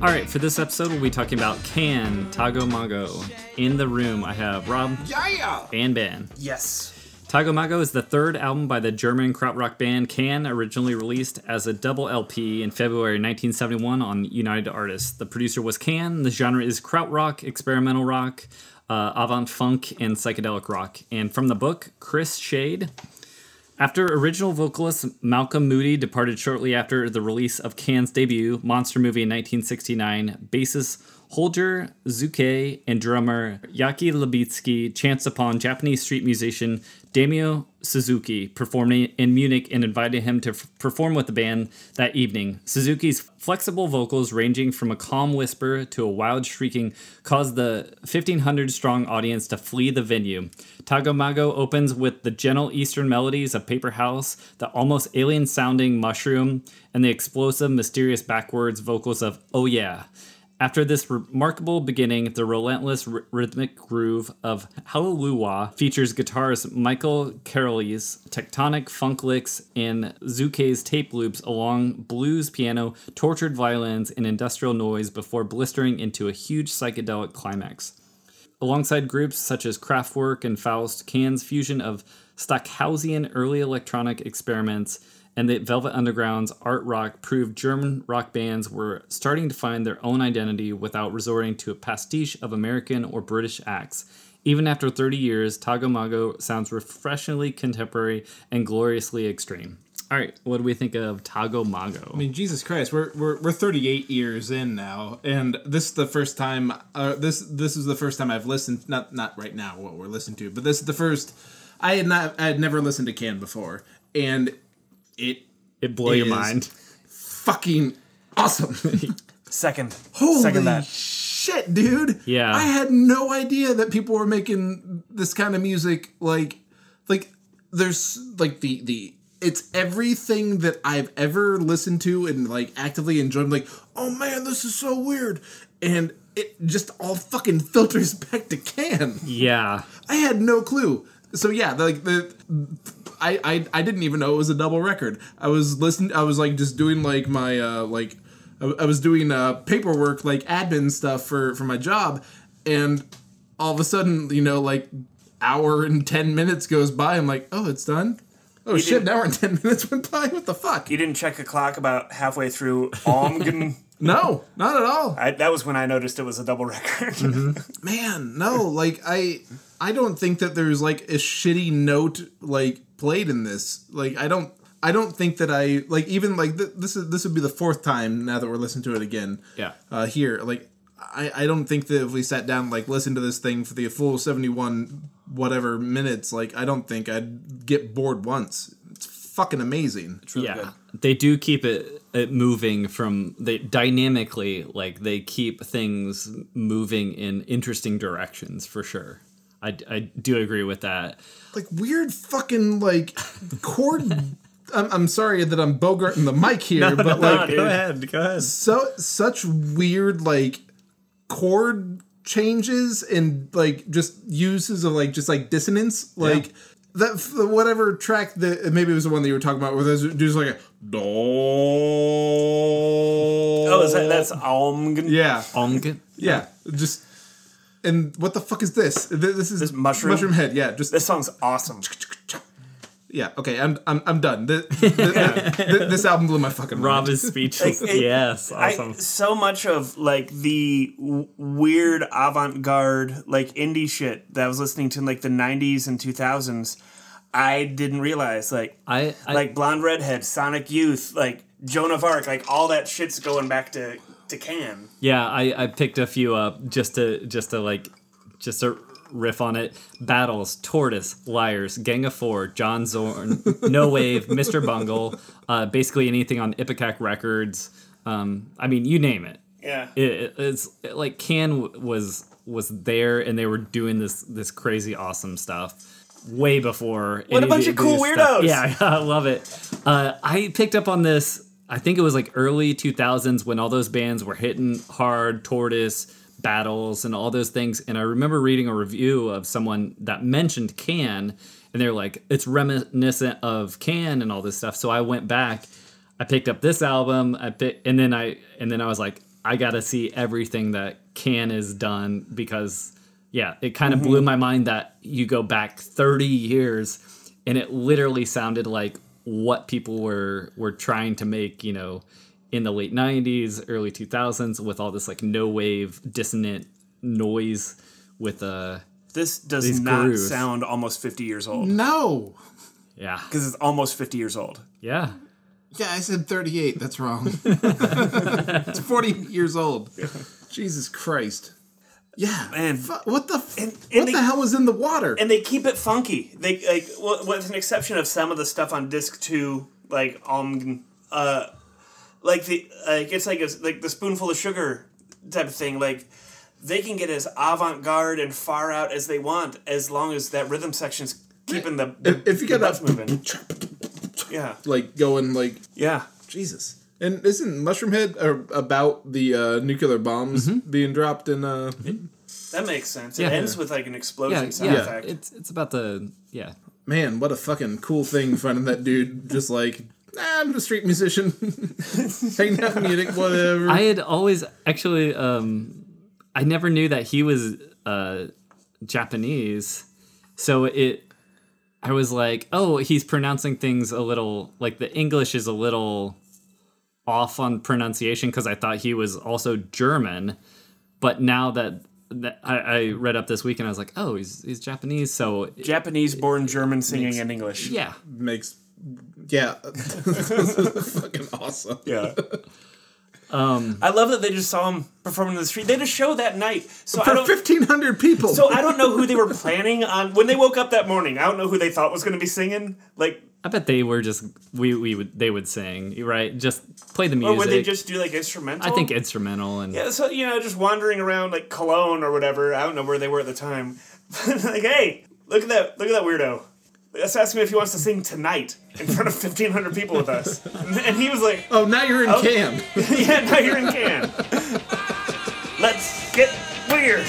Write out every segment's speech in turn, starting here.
All right, for this episode, we'll be talking about Can Tagomago. In the room, I have Rob Yeah. and Ben. Yes. Tagomago is the third album by the German krautrock band Can, originally released as a double LP in February 1971 on United Artists. The producer was Can. The genre is krautrock, experimental rock, uh, avant funk, and psychedelic rock. And from the book, Chris Shade. After original vocalist Malcolm Mooney departed shortly after the release of Can's debut, Monster Movie in 1969, bassist Holger Czukay and drummer Jaki Liebezeit chanced upon Japanese street musician Damo Suzuki performing in Munich and invited him to f- perform with the band that evening. Suzuki's flexible vocals, ranging from a calm whisper to a wild shrieking, caused the 1,500 strong audience to flee the venue. Tagomago opens with the gentle eastern melodies of Paper House, the almost alien sounding Mushroom, and the explosive, mysterious backwards vocals of Oh Yeah. After this remarkable beginning, the relentless r- rhythmic groove of Hallelujah features guitarist Michael Karoli's tectonic funk licks and Czukay's tape loops along blues piano, tortured violins, and industrial noise before blistering into a huge psychedelic climax. Alongside groups such as Kraftwerk and Faust, Can's fusion of Stockhausian early electronic experiments and the Velvet Underground's art rock proved German rock bands were starting to find their own identity without resorting to a pastiche of American or British acts. Even after 30 years, Tagomago sounds refreshingly contemporary and gloriously extreme. All right, what do we think of Tagomago? I mean, Jesus Christ, we're we're we're 38 years in now, and this is the first time. Uh, this this is the first time I've listened. Not not right now what we're listening to, but this is the first. I had not. I had never listened to Can before, and it it blow your mind. fucking awesome. Second. Holy Second that. shit, dude! Yeah. I had no idea that people were making this kind of music. Like, like there's like the the it's everything that I've ever listened to and like actively enjoyed. I'm like, oh man, this is so weird, and it just all fucking filters back to Can. Yeah. I had no clue. So yeah, like the I, I I didn't even know it was a double record. I was listening. I was like just doing like my uh like I, I was doing uh paperwork like admin stuff for for my job, and all of a sudden you know like hour and ten minutes goes by. I'm like, oh, it's done. Oh shit! didn't- An hour and ten minutes went by. What the fuck? You didn't check the clock about halfway through Aumgn. No, not at all. I, that was when I noticed it was a double record. Mm-hmm. man no like i i don't think that there's like a shitty note like played in this like i don't i don't think that i like even like th- this is this would be the fourth time now that we're listening to it again Yeah. uh here like i i don't think that if we sat down like listen to this thing for the full 71 whatever minutes like i don't think i'd get bored once it's fucking amazing yeah, good. they do keep it, it moving from they dynamically like they keep things moving in interesting directions for sure. I, I do agree with that. like weird fucking like chord I'm, I'm sorry that i'm bogarting the mic here but like go ahead, go ahead. so such weird like chord changes and like just uses of like just like dissonance like that whatever track that maybe it was the one that you were talking about where there's just like a do oh, is that that's Aumgn? yeah Ong. yeah just and what the fuck is this Th- this is This mushroom? mushroom head yeah just This song's awesome. Yeah. Okay. I'm I'm, I'm done. This, this album blew my fucking mind. Rob is speechless. Like, it- yes, I, awesome. so much of like the w- weird avant-garde like indie shit that I was listening to in like the 90s and 2000s I didn't realize like I, I like Blonde Redhead, Sonic Youth, like Joan of Arc, like all that shit's going back to to Can. Yeah, I, I picked a few up just to just to like just to riff on it. Battles, Tortoise, Liars, Gang of Four, John Zorn, No Wave, Mr. Bungle, uh, basically anything on Ipecac Records. Um, I mean, you name it. Yeah. It, it- it's like Can was was there, and they were doing this this crazy awesome stuff way before. What a bunch of cool these stuff- weirdos. Yeah, I love it. Uh, I picked up on this. I think it was like early 2000s when all those bands were hitting hard, Tortoise, Battles, and all those things. And I remember reading a review of someone that mentioned Can, and they're like, it's reminiscent of Can and all this stuff. So I went back, I picked up this album, I pick, and then I and then I was like, I gotta see everything that Can has done because yeah, it kind of mm-hmm. blew my mind that you go back 30 years and it literally sounded like what people were were trying to make, you know, in the late 90s, early 2000s with all this like no wave dissonant noise with uh This does These not grooves. sound almost 50 years old No. yeah. because it's almost 50 years old. Yeah. Yeah, I said 38. That's wrong. it's 40 years old. Jesus Christ. Yeah. Man. Fu- what the f- And- and What they- the hell was in the water? And they keep it funky. They like w- with an exception of some of the stuff on disc 2 like um uh like the like it's like a, like the spoonful of sugar type of thing like they can get as avant-garde and far out as they want as long as that rhythm section's keeping the, If- if you the get that moving. Yeah. like going like Yeah. Jesus. And isn't Mushroomhead or about the uh, nuclear bombs being dropped in uh That makes sense. It Yeah. ends with like an explosion Yeah, sound yeah. effect. It's it's about the yeah. Man, what a fucking cool thing finding that dude just like nah, I'm a street musician. Hanging out music, whatever. I had always actually um I never knew that he was uh Japanese. So it I was like, "Oh, he's pronouncing things a little like the English is a little off on pronunciation because I thought he was also German." But now that, that I, I read up this week and I was like, "Oh, he's he's Japanese." So Japanese born German singing in English. yeah. makes yeah. fucking awesome. Yeah. Um, I love that they just saw him performing in the street. They had a show that night. So For fifteen hundred people. so I don't know who they were planning on when they woke up that morning. I don't know who they thought was going to be singing. Like, I bet they were just we we would they would sing, right? Just play the music. or would they just do like instrumental? I think instrumental and Yeah, so you know, just wandering around like Cologne or whatever. I don't know where they were at the time. like, hey, look at that! Look at that weirdo. Let's ask him if he wants to sing tonight in front of fifteen hundred people with us. And he was like, oh, now you're in Oh. Cam. "Yeah, now you're in Can. Let's get weird."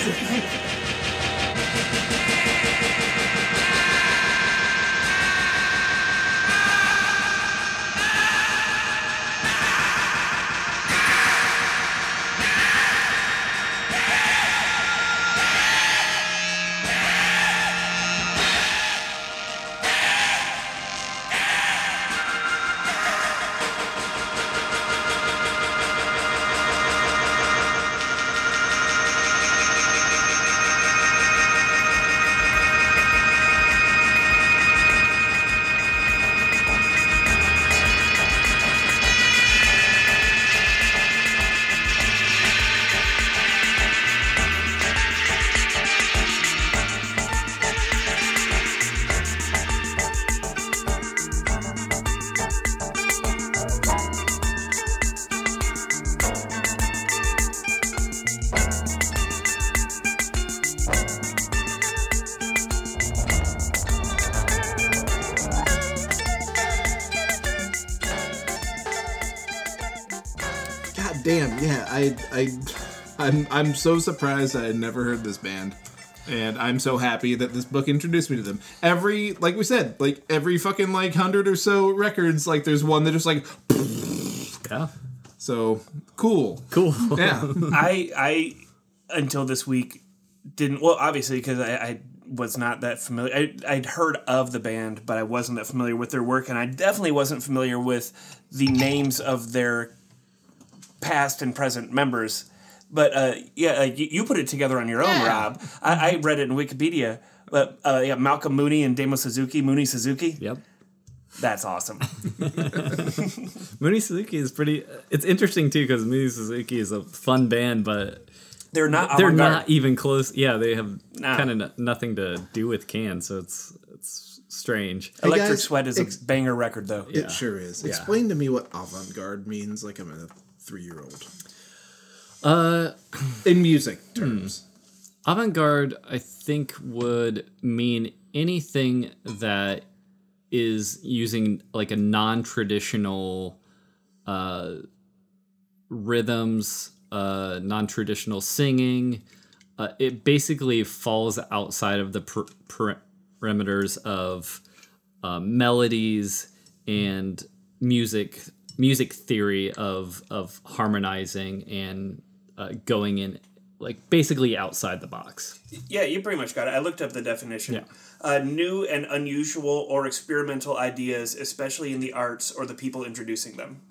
I'm I'm so surprised I had never heard this band. And I'm so happy that this book introduced me to them. Every like we said, like every fucking like hundred or so records, like there's one that just like yeah. so cool. Cool. Yeah. I I until this week didn't well obviously because I, I was not that familiar. I, I'd heard of the band, but I wasn't that familiar with their work, and I definitely wasn't familiar with the names of their past and present members. But uh, yeah, like you, you put it together on your own, Yeah. Rob. I, I read it in Wikipedia. But uh, yeah, Malcolm Mooney and Damo Suzuki, Mooney Suzuki. Yep. That's awesome. Mooney Suzuki is pretty. It's interesting too because Mooney Suzuki is a fun band, but They're not. they're avant-garde. not even close. Yeah, they have Nah. kind of nothing to do with Can, so it's it's strange. Electric guys, Sweat is a banger record, though. Yeah. It sure is. Explain to me what avant garde means like I'm a three year old. Uh, In music terms. avant garde, I think, would mean anything that is using like a non traditional uh, rhythms, uh, non traditional singing. Uh, it basically falls outside of the per- per- perimeters of uh, melodies and music music theory of of harmonizing and uh, going in like basically outside the box. Yeah, you pretty much got it. I looked up the definition. Yeah. Uh, new and unusual or experimental ideas, especially in the arts or the people introducing them.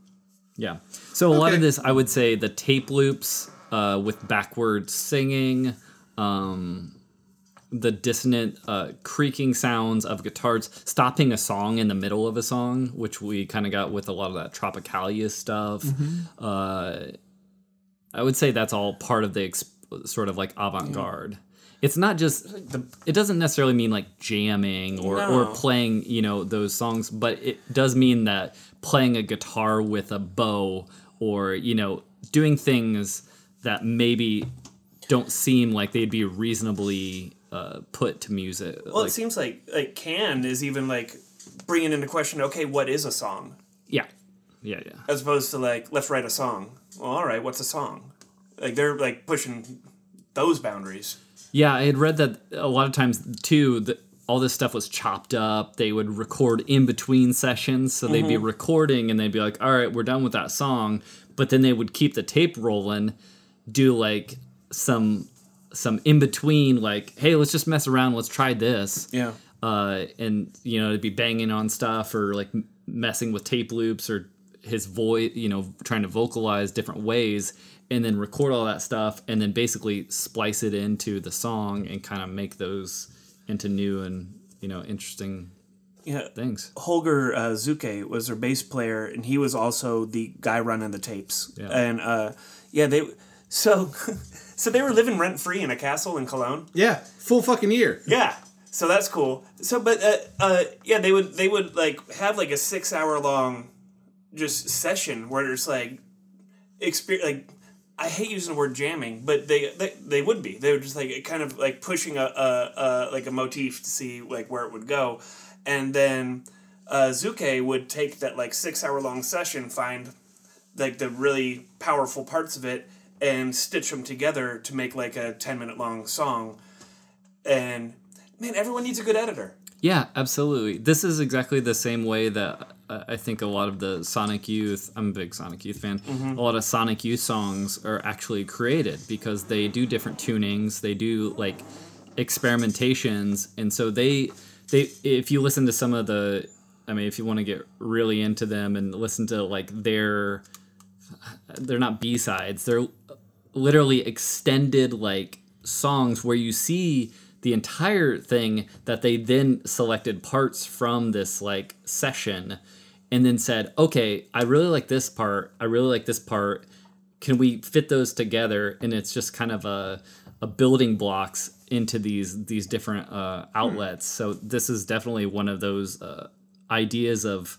Yeah. So a lot of this, I would say, the tape loops uh, with backward singing, um, the dissonant uh, creaking sounds of guitars, stopping a song in the middle of a song, which we kind of got with a lot of that Tropicalia stuff. Uh, I would say that's all part of the ex- sort of like avant garde. It's not just the. It doesn't necessarily mean like jamming or or playing you know those songs, but it does mean that playing a guitar with a bow or you know doing things that maybe don't seem like they'd be reasonably uh, put to music. Well, like, it seems like like Can is even like bringing into question. Okay, what is a song? yeah, yeah, yeah. As opposed to like let's write a song. Well, all right, what's a song? Like they're like pushing those boundaries. Yeah, I had read that a lot of times too. That all this stuff was chopped up. They would record in between sessions, so they'd be recording and they'd be like, "All right, we're done with that song," but then they would keep the tape rolling, do like some some in between, like, "Hey, let's just mess around. Let's try this." Yeah. uh, and you know, to be banging on stuff or like messing with tape loops or his voice, you know, trying to vocalize different ways, and then record all that stuff, and then basically splice it into the song and kind of make those into new and you know interesting Yeah. things. Holger uh, Czukay was their bass player, and he was also the guy running the tapes. Yeah. And uh, yeah, they so so they were living rent free in a castle in Cologne. Yeah, full fucking year. Yeah. So that's cool. So, but uh, uh, yeah, they would they would like have like a six hour long just session where it's like experience like I hate using the word jamming, but they, they they would be. They were just like kind of like pushing a, a, a like a motif to see like where it would go, and then uh, Czukay would take that like six hour long session, find like the really powerful parts of it, and stitch them together to make like a ten minute long song. And man, everyone needs a good editor. Yeah, absolutely. This is exactly the same way that I think a lot of the Sonic Youth, I'm a big Sonic Youth fan, mm-hmm. a lot of Sonic Youth songs are actually created because they do different tunings, they do like experimentations, and so they they if you listen to some of the I mean if you want to get really into them and listen to like their they're not B-sides, they're literally extended like songs where you see the entire thing that they then selected parts from this like session and then said okay i really like this part. I really like this part. Can we fit those together? And it's just kind of a, a building blocks into these these different uh, outlets. So this is definitely one of those uh, ideas of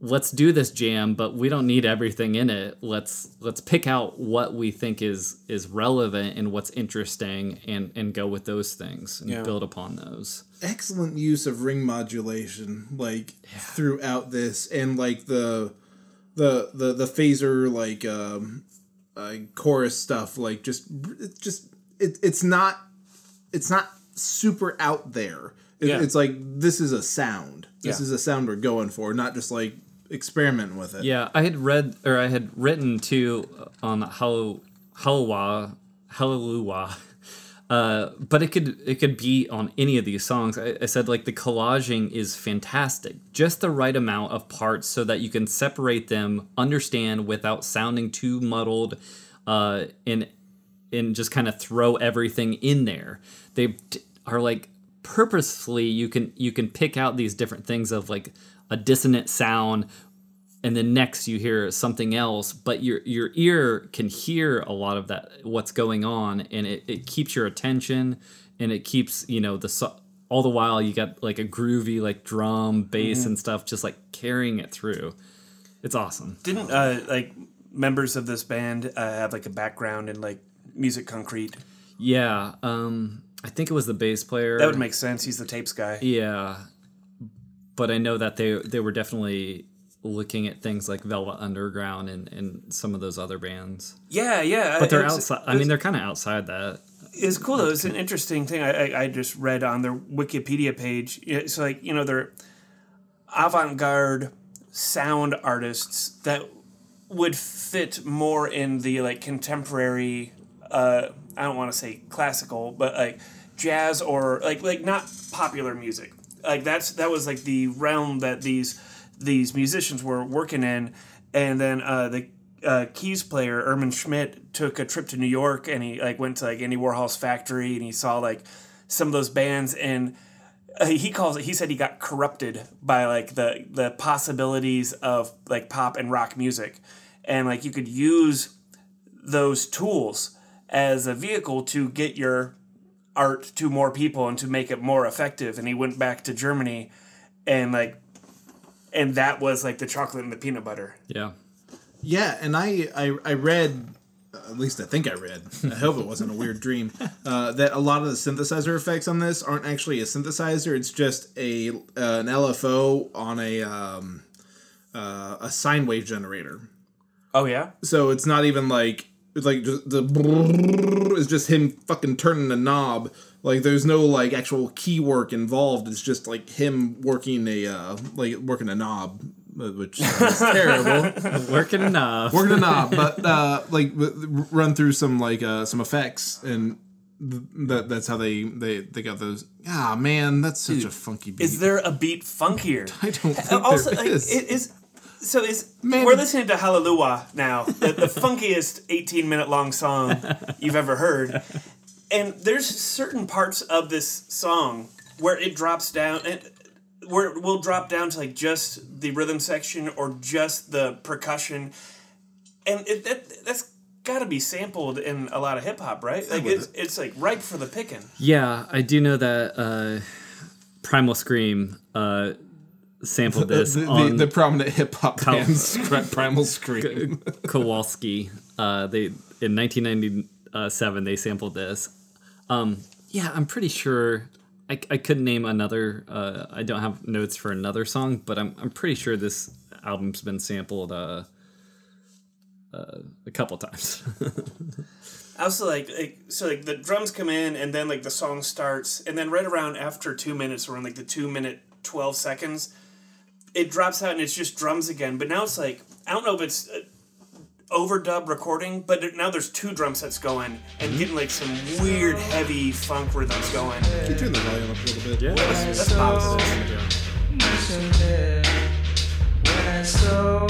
let's do this jam but we don't need everything in it. Let's let's pick out what we think is is relevant and what's interesting and and go with those things and Yeah. build upon those Excellent use of ring modulation, like throughout this, and like the the the the phaser like um, uh, chorus stuff. Like just just it, it's not it's not super out there. It, Yeah. It's like this is a sound. This Yeah. is a sound we're going for, not just like experimenting with it. yeah i had read or i had written too on Halo Halawa Hallelujah Uh, but it could it could be on any of these songs. I, I said like the collaging is fantastic, just the right amount of parts so that you can separate them, understand without sounding too muddled, uh, and and just kind of throw everything in there. They are like purposefully you can you can pick out these different things of like a dissonant sound and then next you hear something else but your your ear can hear a lot of that what's going on and it, it keeps your attention and it keeps you know the all the while you got like a groovy like drum bass and stuff just like carrying it through it's awesome Didn't uh, like members of this band uh, have like a background in like musique concrète? yeah um i think it was the bass player That would make sense. He's the tapes guy. Yeah, but I know that they they were definitely looking at things like Velvet Underground and, and some of those other bands. Yeah, yeah. But they're outside. I mean, they're kind of outside that. It's cool though. It's an interesting thing. I, I, I just read on their Wikipedia page. It's like you know they're avant-garde sound artists that would fit more in the like contemporary. Uh, I don't want to say classical, but like jazz or like like not popular music. Like that's that was like the realm that these these musicians were working in, and then uh, the uh, keys player Irmin Schmidt took a trip to New York and he like went to like Andy Warhol's factory and he saw like some of those bands and uh, he calls it he said he got corrupted by like the the possibilities of like pop and rock music. And like you could use those tools as a vehicle to get your art to more people and to make it more effective. And he went back to Germany and like and that was like the chocolate and the peanut butter Yeah. Yeah, and I, I I read, at least I think I read. I hope it wasn't a weird dream. Uh, that a lot of the synthesizer effects on this aren't actually a synthesizer. It's just a uh, an LFO on a um, uh, a sine wave generator. oh yeah So it's not even like it's like just the is just him fucking turning a knob. Like there's no like actual key work involved. It's just like him working a uh, like working a knob, uh, which sounds terrible. Working enough. Working a knob, but uh, like w- w- run through some like uh, some effects and. th- That that's how they they they got those. Ah man, that's such a funky beat. is there a beat funkier I don't think also there like, it is so is Man. we're listening to Hallelujah now, the, the funkiest 18 minute long song you've ever heard. And there's certain parts of this song where it drops down and where it will drop down to like just the rhythm section or just the percussion. And it, that that's got to be sampled in a lot of hip hop, right? Like it's, it's like ripe for the picking. Yeah, I do know that uh, Primal Scream uh, sampled this the, on the prominent hip hop bands, Primal Scream. Kowalski. Uh, they in 1997 they sampled this. Um, yeah, I'm pretty sure. I, I couldn't name another. Uh, I don't have notes for another song, but I'm I'm pretty sure this album's been sampled uh, uh, a couple times. also like, like so like the drums come in and then like the song starts and then right around after two minutes around like the two minute 12 seconds it drops out and it's just drums again but now it's like i don't know if it's overdub recording but now there's two drum sets going and hmm. getting like some weird heavy funk rhythms going. Can you turn the volume up a little bit? yeah, that's positive When I saw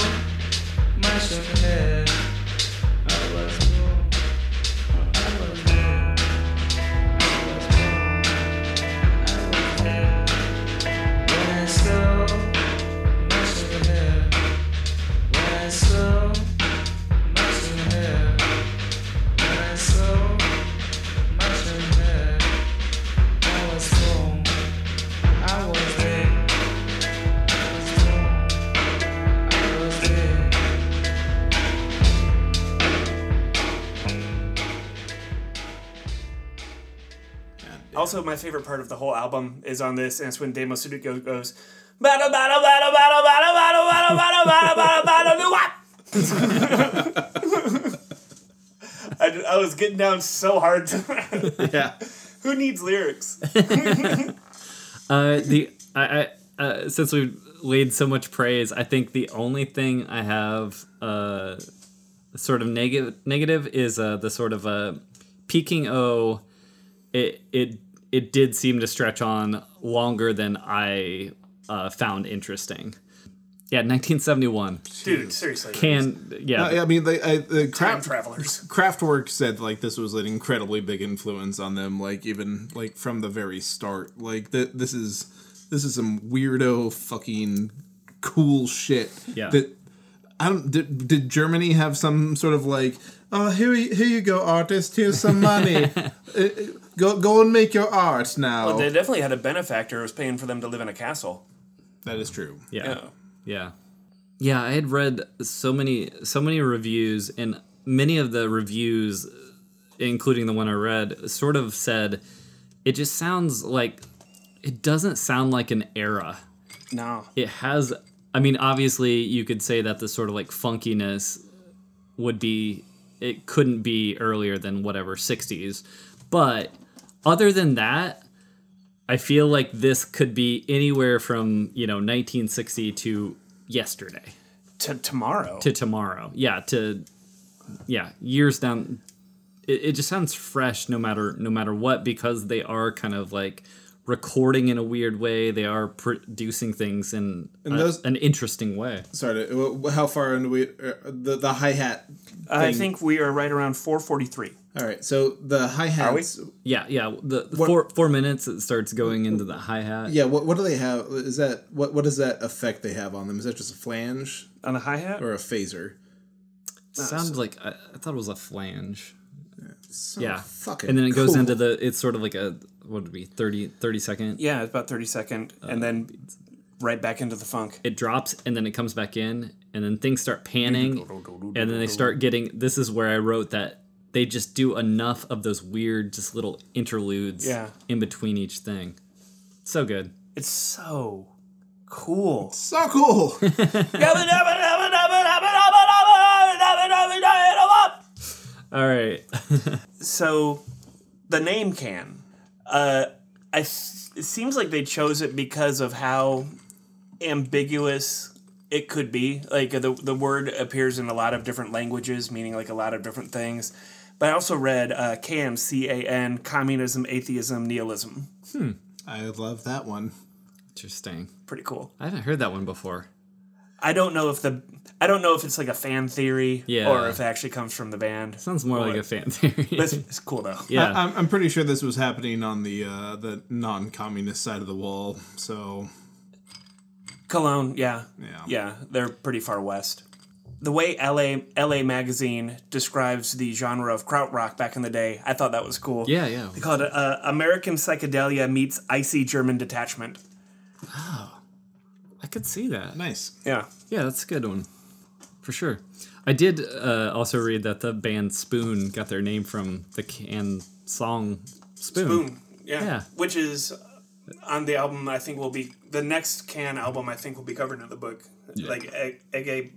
also my favorite part of the whole album is on this and it's when Damo Suzuki goes battle battle battle battle battle battle battle battle battle battle battle battle I, I was getting down so hard to that. Yeah. Who needs lyrics? Uh, the I, I uh, since we've laid so much praise, I think the only thing I have uh, sort of negative negative is uh, the sort of uh, peaking O it it it did seem to stretch on longer than I uh, found interesting. Yeah, 1971. Dude, seriously. Can yeah, I I mean, they, I, the time craft, travelers. Kraftwerk said like this was an incredibly big influence on them. Like even like from the very start. Like th- this is this is some weirdo fucking cool shit. Yeah. That I don't. Did, did Germany have some sort of like? Oh, here, you- here you go, artist. Here's some money. Uh, uh, go, go and make your art now. Well, they definitely had a benefactor who was paying for them to live in a castle. that is true. yeah. Yeah. Yeah. Yeah, I had read so many so many reviews and many of the reviews including the one I read sort of said it just sounds like it doesn't sound like an era. No. It has I mean obviously you could say that the sort of like funkiness would be it couldn't be earlier than whatever 60s. But other than that, I feel like this could be anywhere from, you know, 1960 to yesterday To tomorrow. to tomorrow. Yeah, to yeah, years down it, it just sounds fresh no matter no matter what because they are kind of like recording in a weird way. They are producing things in a- those- an interesting way. Sorry. to- How far into we uh, the the hi hat? I think we are right around 443. All right. So the hi hats. Yeah, yeah. The, the four four minutes it starts going into the hi hat. Yeah. What what do they have? Is that what what is that effect they have on them? Is that just a flange On the hi hat? or a phaser? sounds like I, I thought it was a flange. So Yeah, Fucking. and then it goes cool. into the. It's sort of like a what would it be 30, 30 second. Yeah, it's about 30 second. Uh, and then right back into the funk. It drops and then it comes back in, and then things start panning, and then they start getting. This is where I wrote that they just do enough of those weird, just little interludes. Yeah. in between each thing. So good. It's so cool. so cool. All right. so the name can uh i th- it seems like they chose it because of how ambiguous it could be like the the word appears in a lot of different languages meaning like a lot of different things but i also read uh can c-a-n communism atheism nihilism Hmm. I love that one. Interesting. pretty cool I haven't heard that one before. I don't know if the i don't know if it's like a fan theory Yeah. or if it actually comes from the band Sounds more like a fan theory. but it's, it's cool though yeah. I, I'm I'm pretty sure this was happening on the uh, the non-communist side of the wall. So Cologne, yeah. Yeah. Yeah, they're pretty far west. The way LA LA magazine describes the genre of krautrock back in the day, I thought that was cool. yeah, yeah. They called it uh, American psychedelia meets icy German detachment. I could see that. nice. Yeah. Yeah, that's a good one. For sure. I did uh, also read that the band Spoon got their name from the can song Spoon. Boom. Yeah. Yeah. Which is on the album I think will be the next can album I think will be covered in the book. Like E- Ege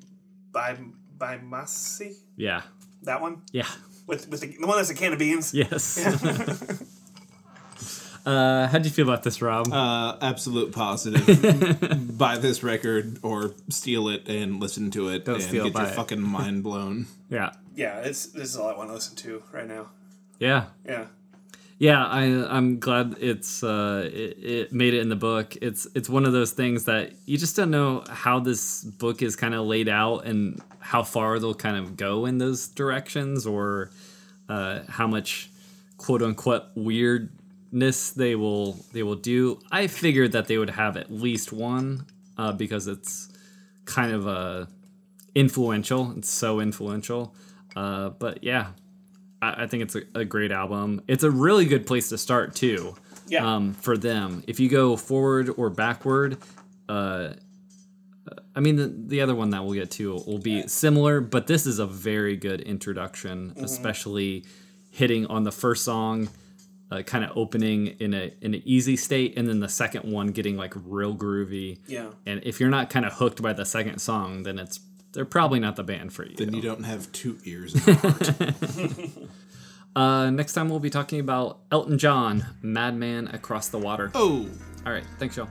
by Bamyasi? Yeah. That one? Yeah. With with the, the one that's a can of beans. Yes. uh, how do you feel about this, Rob? Uh, absolute positive. buy this record or steal it and listen to it and steal, get your it. fucking mind blown. yeah. Yeah, it's this is all I want to listen to right now. Yeah. Yeah. Yeah, I I'm glad it's uh it, it made it in the book. It's it's one of those things that you just don't know how this book is kind of laid out and how far they'll kind of go in those directions or uh how much quote unquote weirdness they will they will do. I figured that they would have at least one uh because it's kind of uh influential. It's so influential. Uh but yeah, I, I think it's a, a great album. It's a really good place to start too. Yeah. Um, for them, if you go forward or backward, uh, I mean the the other one that we'll get to will be similar, but this is a very good introduction, especially hitting on the first song. Uh, kind of opening in a in an easy state, and then the second one getting like real groovy. Yeah. And if you're not kind of hooked by the second song, then it's they're probably not the band for you. Then you don't have two ears in your heart. Uh, next time we'll be talking about Elton John, Madman Across the Water. oh. All right, thanks, y'all.